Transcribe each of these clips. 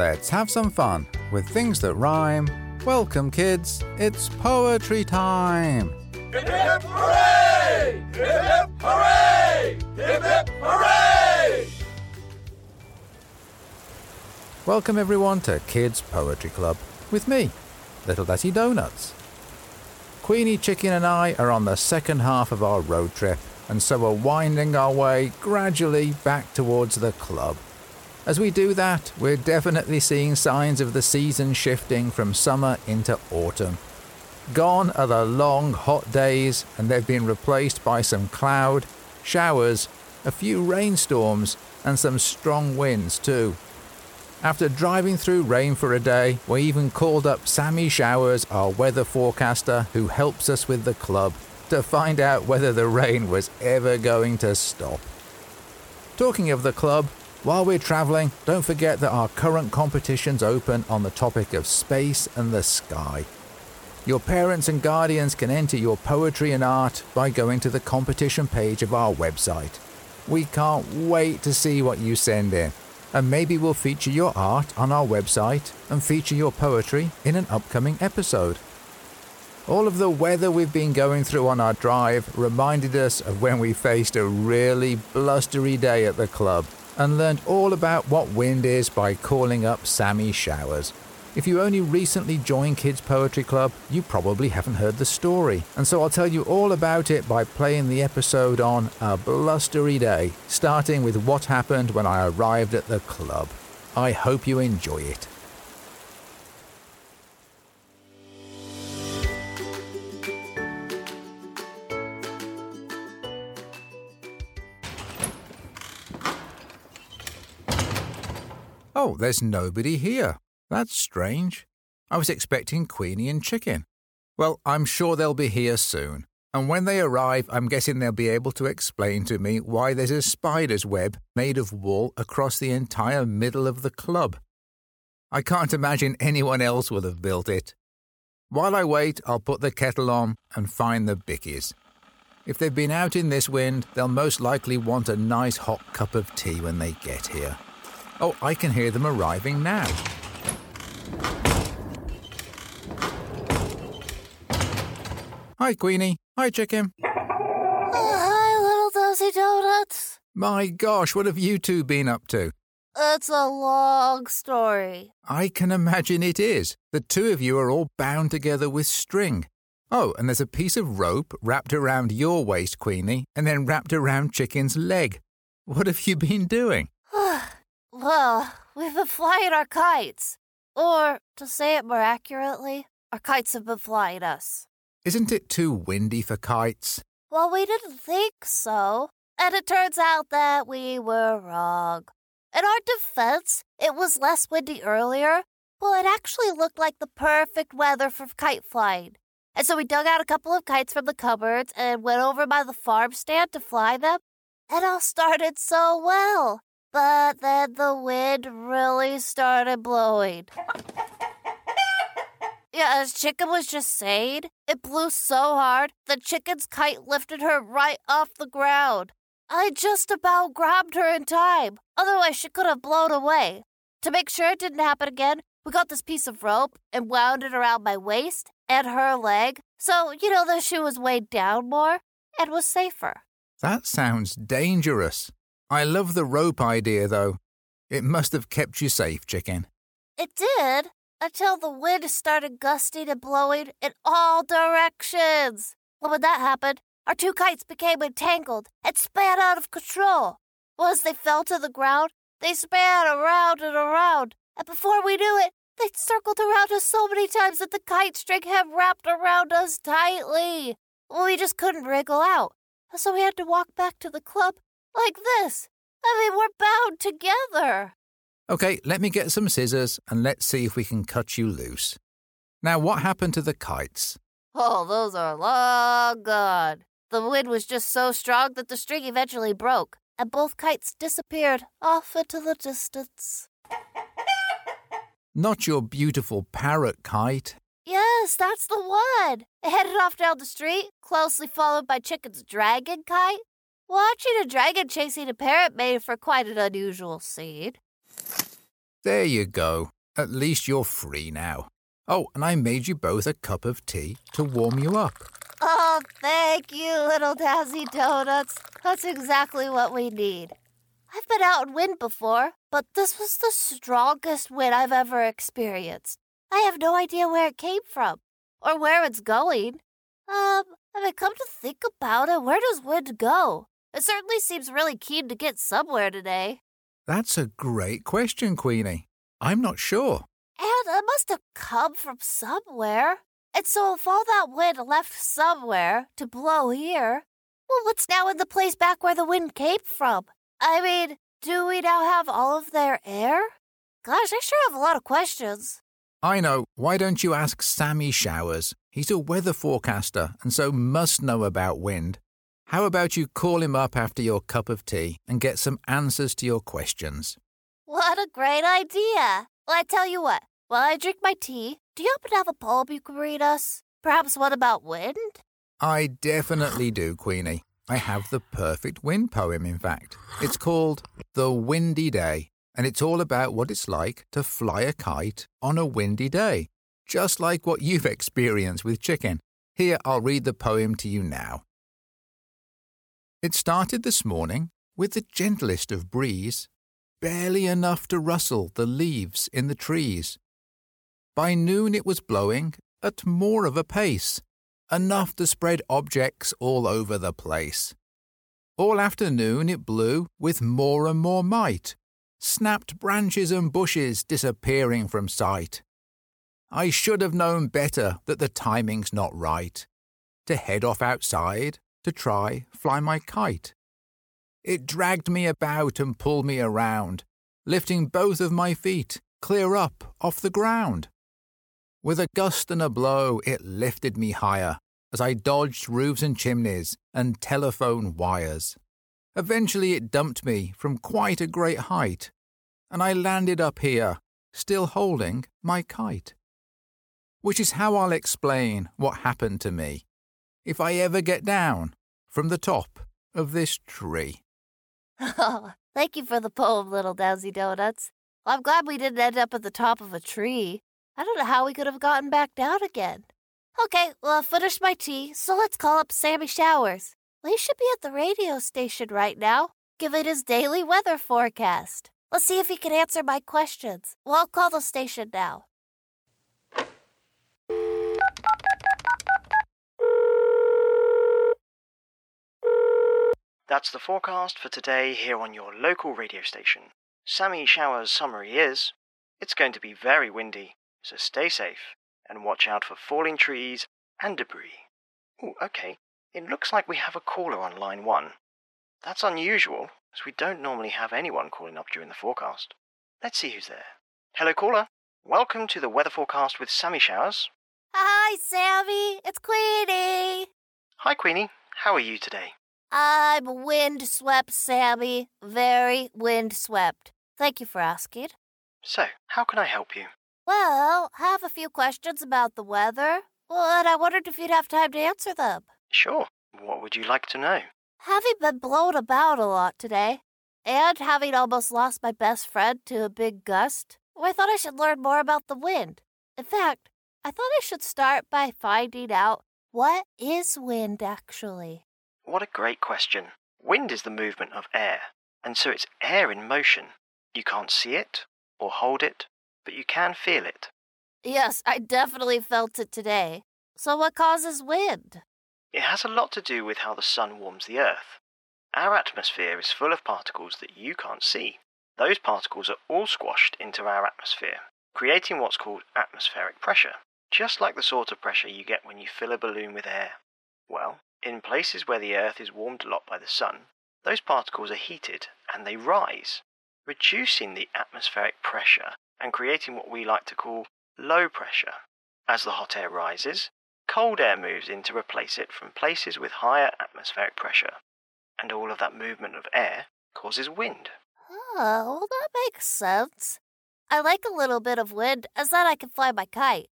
Let's have some fun with things that rhyme. Welcome, kids. It's poetry time. Hip hip hooray! Hip hip hooray! Hip hip hooray! Welcome, everyone, to Kids Poetry Club with me, Little Daddy Donuts. Queenie Chicken and I are on the second half of our road trip, and so we're winding our way gradually back towards the club. As we do that, we're definitely seeing signs of the season shifting from summer into autumn. Gone are the long, hot days, and they've been replaced by some cloud, showers, a few rainstorms, and some strong winds, too. After driving through rain for a day, we even called up Sammy Showers, our weather forecaster, who helps us with the club, to find out whether the rain was ever going to stop. Talking of the club, while we're travelling, don't forget that our current competition's open on the topic of space and the sky. Your parents and guardians can enter your poetry and art by going to the competition page of our website. We can't wait to see what you send in, and maybe we'll feature your art on our website and feature your poetry in an upcoming episode. All of the weather we've been going through on our drive reminded us of when we faced a really blustery day at the club and learned all about what wind is by calling up Sammy Showers. If you only recently joined Kids Poetry Club, you probably haven't heard the story, and so I'll tell you all about it by playing the episode on A Blustery Day, starting with what happened when I arrived at the club. I hope you enjoy it. There's nobody here. That's strange. I was expecting Queenie and Chicken. Well, I'm sure they'll be here soon. And when they arrive, I'm guessing they'll be able to explain to me why there's a spider's web made of wool across the entire middle of the club. I can't imagine anyone else would have built it. While I wait, I'll put the kettle on and find the bickies. If they've been out in this wind, they'll most likely want a nice hot cup of tea when they get here. Oh, I can hear them arriving now. Hi, Queenie. Hi, Chicken. Oh, hi, little Dosey Donuts. My gosh, what have you two been up to? It's a long story. I can imagine it is. The two of you are all bound together with string. Oh, and there's a piece of rope wrapped around your waist, Queenie, and then wrapped around Chicken's leg. What have you been doing? Well, we've been flying our kites. Or, to say it more accurately, our kites have been flying us. Isn't it too windy for kites? Well, we didn't think so. And it turns out that we were wrong. In our defense, it was less windy earlier. Well, it actually looked like the perfect weather for kite flying. And so we dug out a couple of kites from the cupboards and went over by the farm stand to fly them. It all started so well. But then the wind really started blowing. Yeah, as Chicken was just saying, it blew so hard the chicken's kite lifted her right off the ground. I just about grabbed her in time, otherwise, she could have blown away. To make sure it didn't happen again, we got this piece of rope and wound it around my waist and her leg, so, you know, that she was weighed down more and was safer. That sounds dangerous. I love the rope idea, though. It must have kept you safe, Chicken. It did, until the wind started gusting and blowing in all directions. When that happened, our two kites became entangled and span out of control. As they fell to the ground, they span around and around, and before we knew it, they'd circled around us so many times that the kite string had wrapped around us tightly. We just couldn't wriggle out, so we had to walk back to the club like this. I mean, we're bound together. Okay, let me get some scissors and let's see if we can cut you loose. Now, what happened to the kites? Oh, those are long gone. The wind was just so strong that the string eventually broke, and both kites disappeared off into the distance. Not your beautiful parrot kite. Yes, that's the one. It headed off down the street, closely followed by Chicken's dragon kite. Watching a dragon chasing a parrot made for quite an unusual scene. There you go. At least you're free now. Oh, and I made you both a cup of tea to warm you up. Oh, thank you, little Dazzy Donuts. That's exactly what we need. I've been out in wind before, but this was the strongest wind I've ever experienced. I have no idea where it came from or where it's going. Um, I mean, come to think about it, where does wind go? It certainly seems really keen to get somewhere today. That's a great question, Queenie. I'm not sure. And it must have come from somewhere. And so if all that wind left somewhere to blow here, well, what's now in the place back where the wind came from? I mean, do we now have all of their air? Gosh, I sure have a lot of questions. I know. Why don't you ask Sammy Showers? He's a weather forecaster and so must know about wind. How about you call him up after your cup of tea and get some answers to your questions? What a great idea. Well, I tell you what, while I drink my tea, do you happen to have a poem you can read us? Perhaps one about wind? I definitely do, Queenie. I have the perfect wind poem, in fact. It's called The Windy Day, and it's all about what it's like to fly a kite on a windy day, just like what you've experienced with chicken. Here, I'll read the poem to you now. It started this morning with the gentlest of breeze, barely enough to rustle the leaves in the trees. By noon it was blowing at more of a pace, enough to spread objects all over the place. All afternoon it blew with more and more might, snapped branches and bushes disappearing from sight. I should have known better that the timing's not right. To head off outside to try fly my kite. It dragged me about and pulled me around, lifting both of my feet clear up off the ground. With a gust and a blow, it lifted me higher as I dodged roofs and chimneys and telephone wires. Eventually, it dumped me from quite a great height, and I landed up here, still holding my kite. Which is how I'll explain what happened to me if I ever get down from the top of this tree. Oh, thank you for the poem, little Dowsy Donuts. I'm glad we didn't end up at the top of a tree. I don't know how we could have gotten back down again. Okay, well, I've finished my tea, so let's call up Sammy Showers. He should be at the radio station right now, giving his daily weather forecast. Let's see if he can answer my questions. Well, I'll call the station now. That's the forecast for today here on your local radio station. Sammy Shower's summary is it's going to be very windy, so stay safe and watch out for falling trees and debris. Oh, okay. It looks like we have a caller on line one. That's unusual, as we don't normally have anyone calling up during the forecast. Let's see who's there. Hello, caller. Welcome to the weather forecast with Sammy Showers. Hi, Sammy. It's Queenie. Hi, Queenie. How are you today? I'm windswept, Sammy. Very windswept. Thank you for asking. So, how can I help you? Well, I have a few questions about the weather, and I wondered if you'd have time to answer them. Sure. What would you like to know? Having been blown about a lot today, and having almost lost my best friend to a big gust, I thought I should learn more about the wind. In fact, I thought I should start by finding out what is wind actually. What a great question. Wind is the movement of air, and so it's air in motion. You can't see it or hold it, but you can feel it. Yes, I definitely felt it today. So, what causes wind? It has a lot to do with how the sun warms the earth. Our atmosphere is full of particles that you can't see. Those particles are all squashed into our atmosphere, creating what's called atmospheric pressure, just like the sort of pressure you get when you fill a balloon with air. Well, in places where the earth is warmed a lot by the sun, those particles are heated and they rise, reducing the atmospheric pressure and creating what we like to call low pressure. As the hot air rises, cold air moves in to replace it from places with higher atmospheric pressure, and all of that movement of air causes wind. Oh, well, that makes sense. I like a little bit of wind as that I can fly my kite.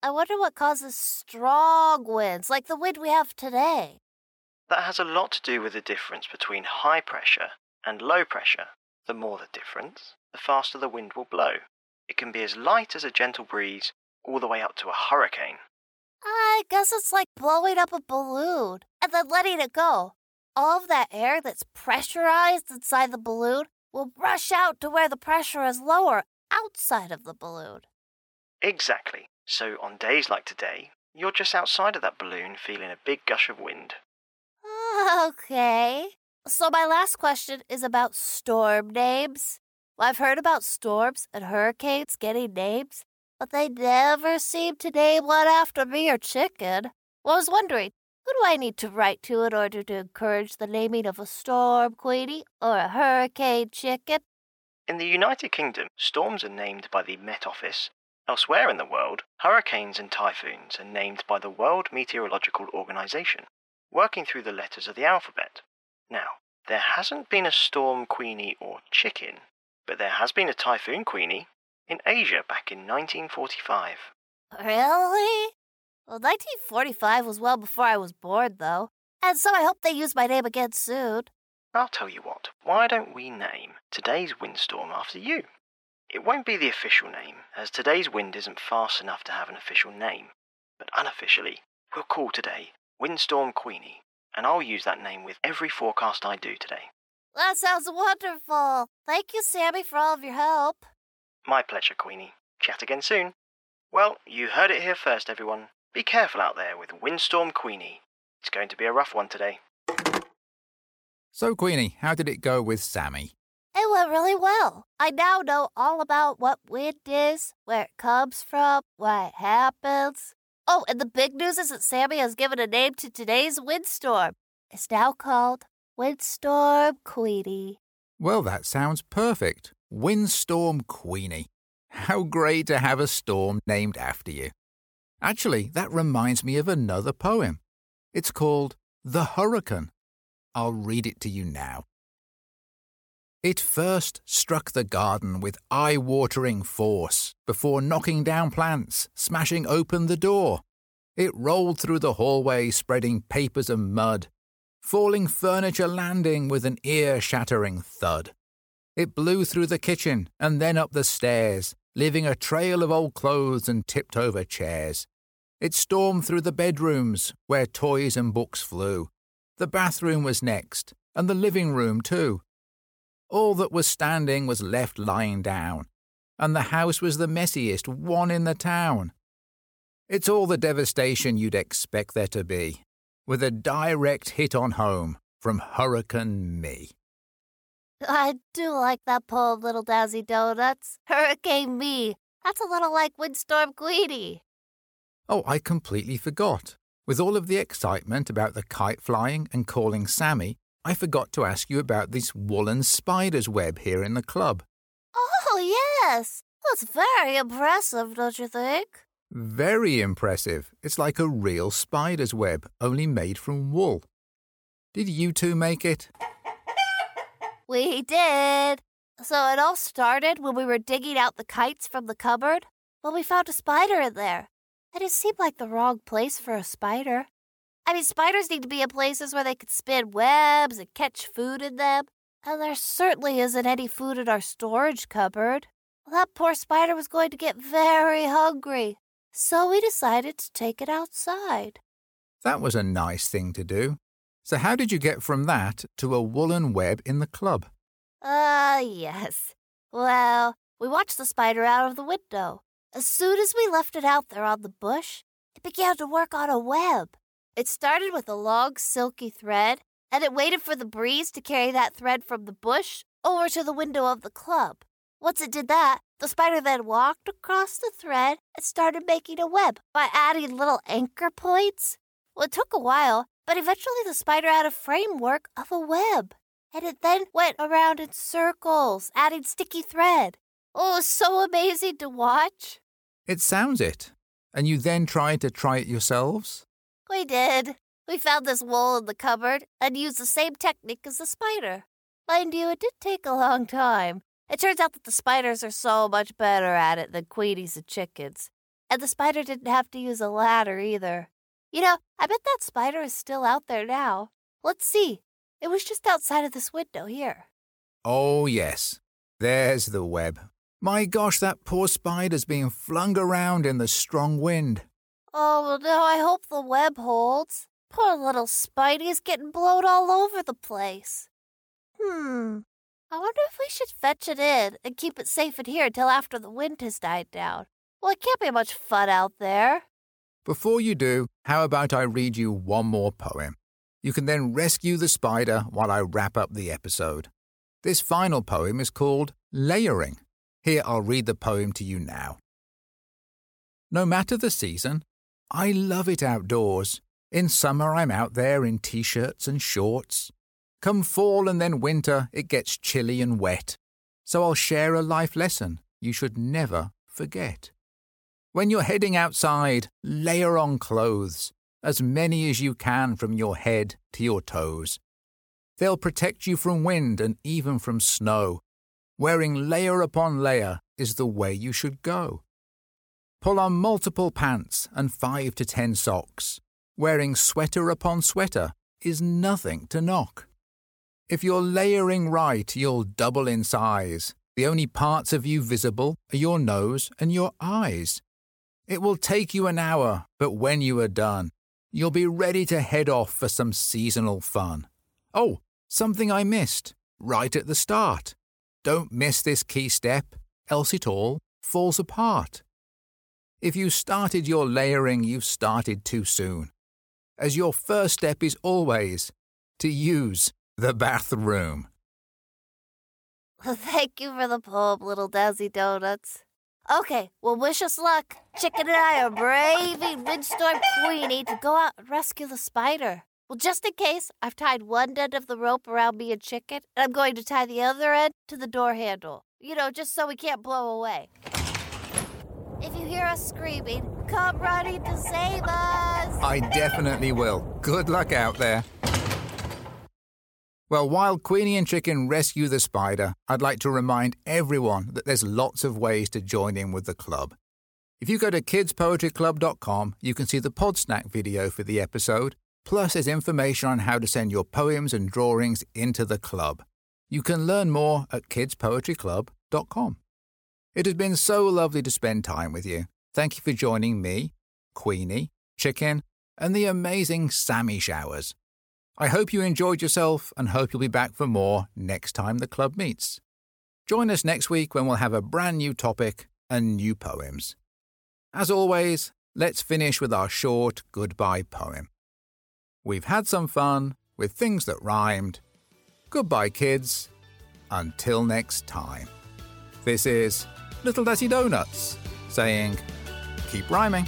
I wonder what causes strong winds like the wind we have today. That has a lot to do with the difference between high pressure and low pressure. The more the difference, the faster the wind will blow. It can be as light as a gentle breeze, all the way up to a hurricane. I guess it's like blowing up a balloon and then letting it go. All of that air that's pressurized inside the balloon will rush out to where the pressure is lower outside of the balloon. Exactly. So on days like today, you're just outside of that balloon feeling a big gush of wind. Okay. So my last question is about storm names. Well, I've heard about storms and hurricanes getting names, but they never seem to name one after me or chicken. Well, I was wondering, who do I need to write to in order to encourage the naming of a storm, Queenie, or a hurricane, chicken? In the United Kingdom, storms are named by the Met Office. Elsewhere in the world, hurricanes and typhoons are named by the World Meteorological Organization, working through the letters of the alphabet. Now, there hasn't been a storm queenie or chicken, but there has been a typhoon queenie in Asia back in 1945. Really? Well, 1945 was well before I was born, though, and so I hope they use my name again soon. I'll tell you what, why don't we name today's windstorm after you? It won't be the official name, as today's wind isn't fast enough to have an official name, but unofficially, we'll call today Windstorm Queenie, and I'll use that name with every forecast I do today. That sounds wonderful. Thank you, Sammy, for all of your help. My pleasure, Queenie. Chat again soon. Well, you heard it here first, everyone. Be careful out there with Windstorm Queenie. It's going to be a rough one today. So, Queenie, how did it go with Sammy? It went really well. I now know all about what wind is, where it comes from, why it happens. Oh, and the big news is that Sammy has given a name to today's windstorm. It's now called Windstorm Queenie. Well, that sounds perfect. Windstorm Queenie. How great to have a storm named after you. Actually, that reminds me of another poem. It's called The Hurricane. I'll read it to you now. It first struck the garden with eye watering force before knocking down plants, smashing open the door. It rolled through the hallway, spreading papers and mud, falling furniture landing with an ear shattering thud. It blew through the kitchen and then up the stairs, leaving a trail of old clothes and tipped over chairs. It stormed through the bedrooms, where toys and books flew. The bathroom was next, and the living room too. All that was standing was left lying down, and the house was the messiest one in the town. It's all the devastation you'd expect there to be, with a direct hit on home from Hurricane Me. I do like that poem, Little Dazzy Donuts. Hurricane Me. That's a little like Windstorm Queenie. Oh, I completely forgot. With all of the excitement about the kite flying and calling Sammy, I forgot to ask you about this woolen spider's web here in the club. Oh, yes. That's very impressive, don't you think? Very impressive. It's like a real spider's web, only made from wool. Did you two make it? We did. So it all started when we were digging out the kites from the cupboard. Well, we found a spider in there. And it seemed like the wrong place for a spider. I mean, spiders need to be in places where they can spin webs and catch food in them. And there certainly isn't any food in our storage cupboard. Well, that poor spider was going to get very hungry. So we decided to take it outside. That was a nice thing to do. So, how did you get from that to a woolen web in the club? Ah, uh, yes. Well, we watched the spider out of the window. As soon as we left it out there on the bush, it began to work on a web. It started with a long, silky thread, and it waited for the breeze to carry that thread from the bush over to the window of the club. Once it did that, the spider then walked across the thread and started making a web by adding little anchor points. Well, it took a while, but eventually the spider had a framework of a web. And it then went around in circles, adding sticky thread. Oh, so amazing to watch. It sounds it. And you then tried to try it yourselves? We did. We found this wool in the cupboard and used the same technique as the spider. Mind you, it did take a long time. It turns out that the spiders are so much better at it than queenies and chickens. And the spider didn't have to use a ladder either. You know, I bet that spider is still out there now. Let's see. It was just outside of this window here. Oh, yes. There's the web. My gosh, that poor spider's being flung around in the strong wind. Oh, well, no, I hope the web holds. Poor little Spidey's getting blowed all over the place. Hmm. I wonder if we should fetch it in and keep it safe in here until after the wind has died down. Well, it can't be much fun out there. Before you do, how about I read you one more poem? You can then rescue the spider while I wrap up the episode. This final poem is called Layering. Here, I'll read the poem to you now. No matter the season, I love it outdoors. In summer, I'm out there in t shirts and shorts. Come fall and then winter, it gets chilly and wet. So I'll share a life lesson you should never forget. When you're heading outside, layer on clothes, as many as you can from your head to your toes. They'll protect you from wind and even from snow. Wearing layer upon layer is the way you should go. Pull on multiple pants and five to ten socks. Wearing sweater upon sweater is nothing to knock. If you're layering right, you'll double in size. The only parts of you visible are your nose and your eyes. It will take you an hour, but when you are done, you'll be ready to head off for some seasonal fun. Oh, something I missed right at the start. Don't miss this key step, else it all falls apart. If you started your layering, you've started too soon, as your first step is always to use the bathroom. Thank you for the poem, little Dazzy Donuts. Okay, well, wish us luck. Chicken and I are braving Windstorm Queenie to go out and rescue the spider. Well, just in case, I've tied one end of the rope around me and Chicken, and I'm going to tie the other end to the door handle. You know, just so we can't blow away. Hear us screaming, come running to save us! I definitely will. Good luck out there. Well, while Queenie and Chicken rescue the spider, I'd like to remind everyone that there's lots of ways to join in with the club. If you go to kidspoetryclub.com, you can see the Podsnack video for the episode, plus there's information on how to send your poems and drawings into the club. You can learn more at kidspoetryclub.com. It has been so lovely to spend time with you. Thank you for joining me, Queenie, Chicken, and the amazing Sammy Showers. I hope you enjoyed yourself and hope you'll be back for more next time the club meets. Join us next week when we'll have a brand new topic and new poems. As always, let's finish with our short goodbye poem. We've had some fun with things that rhymed. Goodbye, kids. Until next time. This is Little Dazzy Donuts saying, keep rhyming.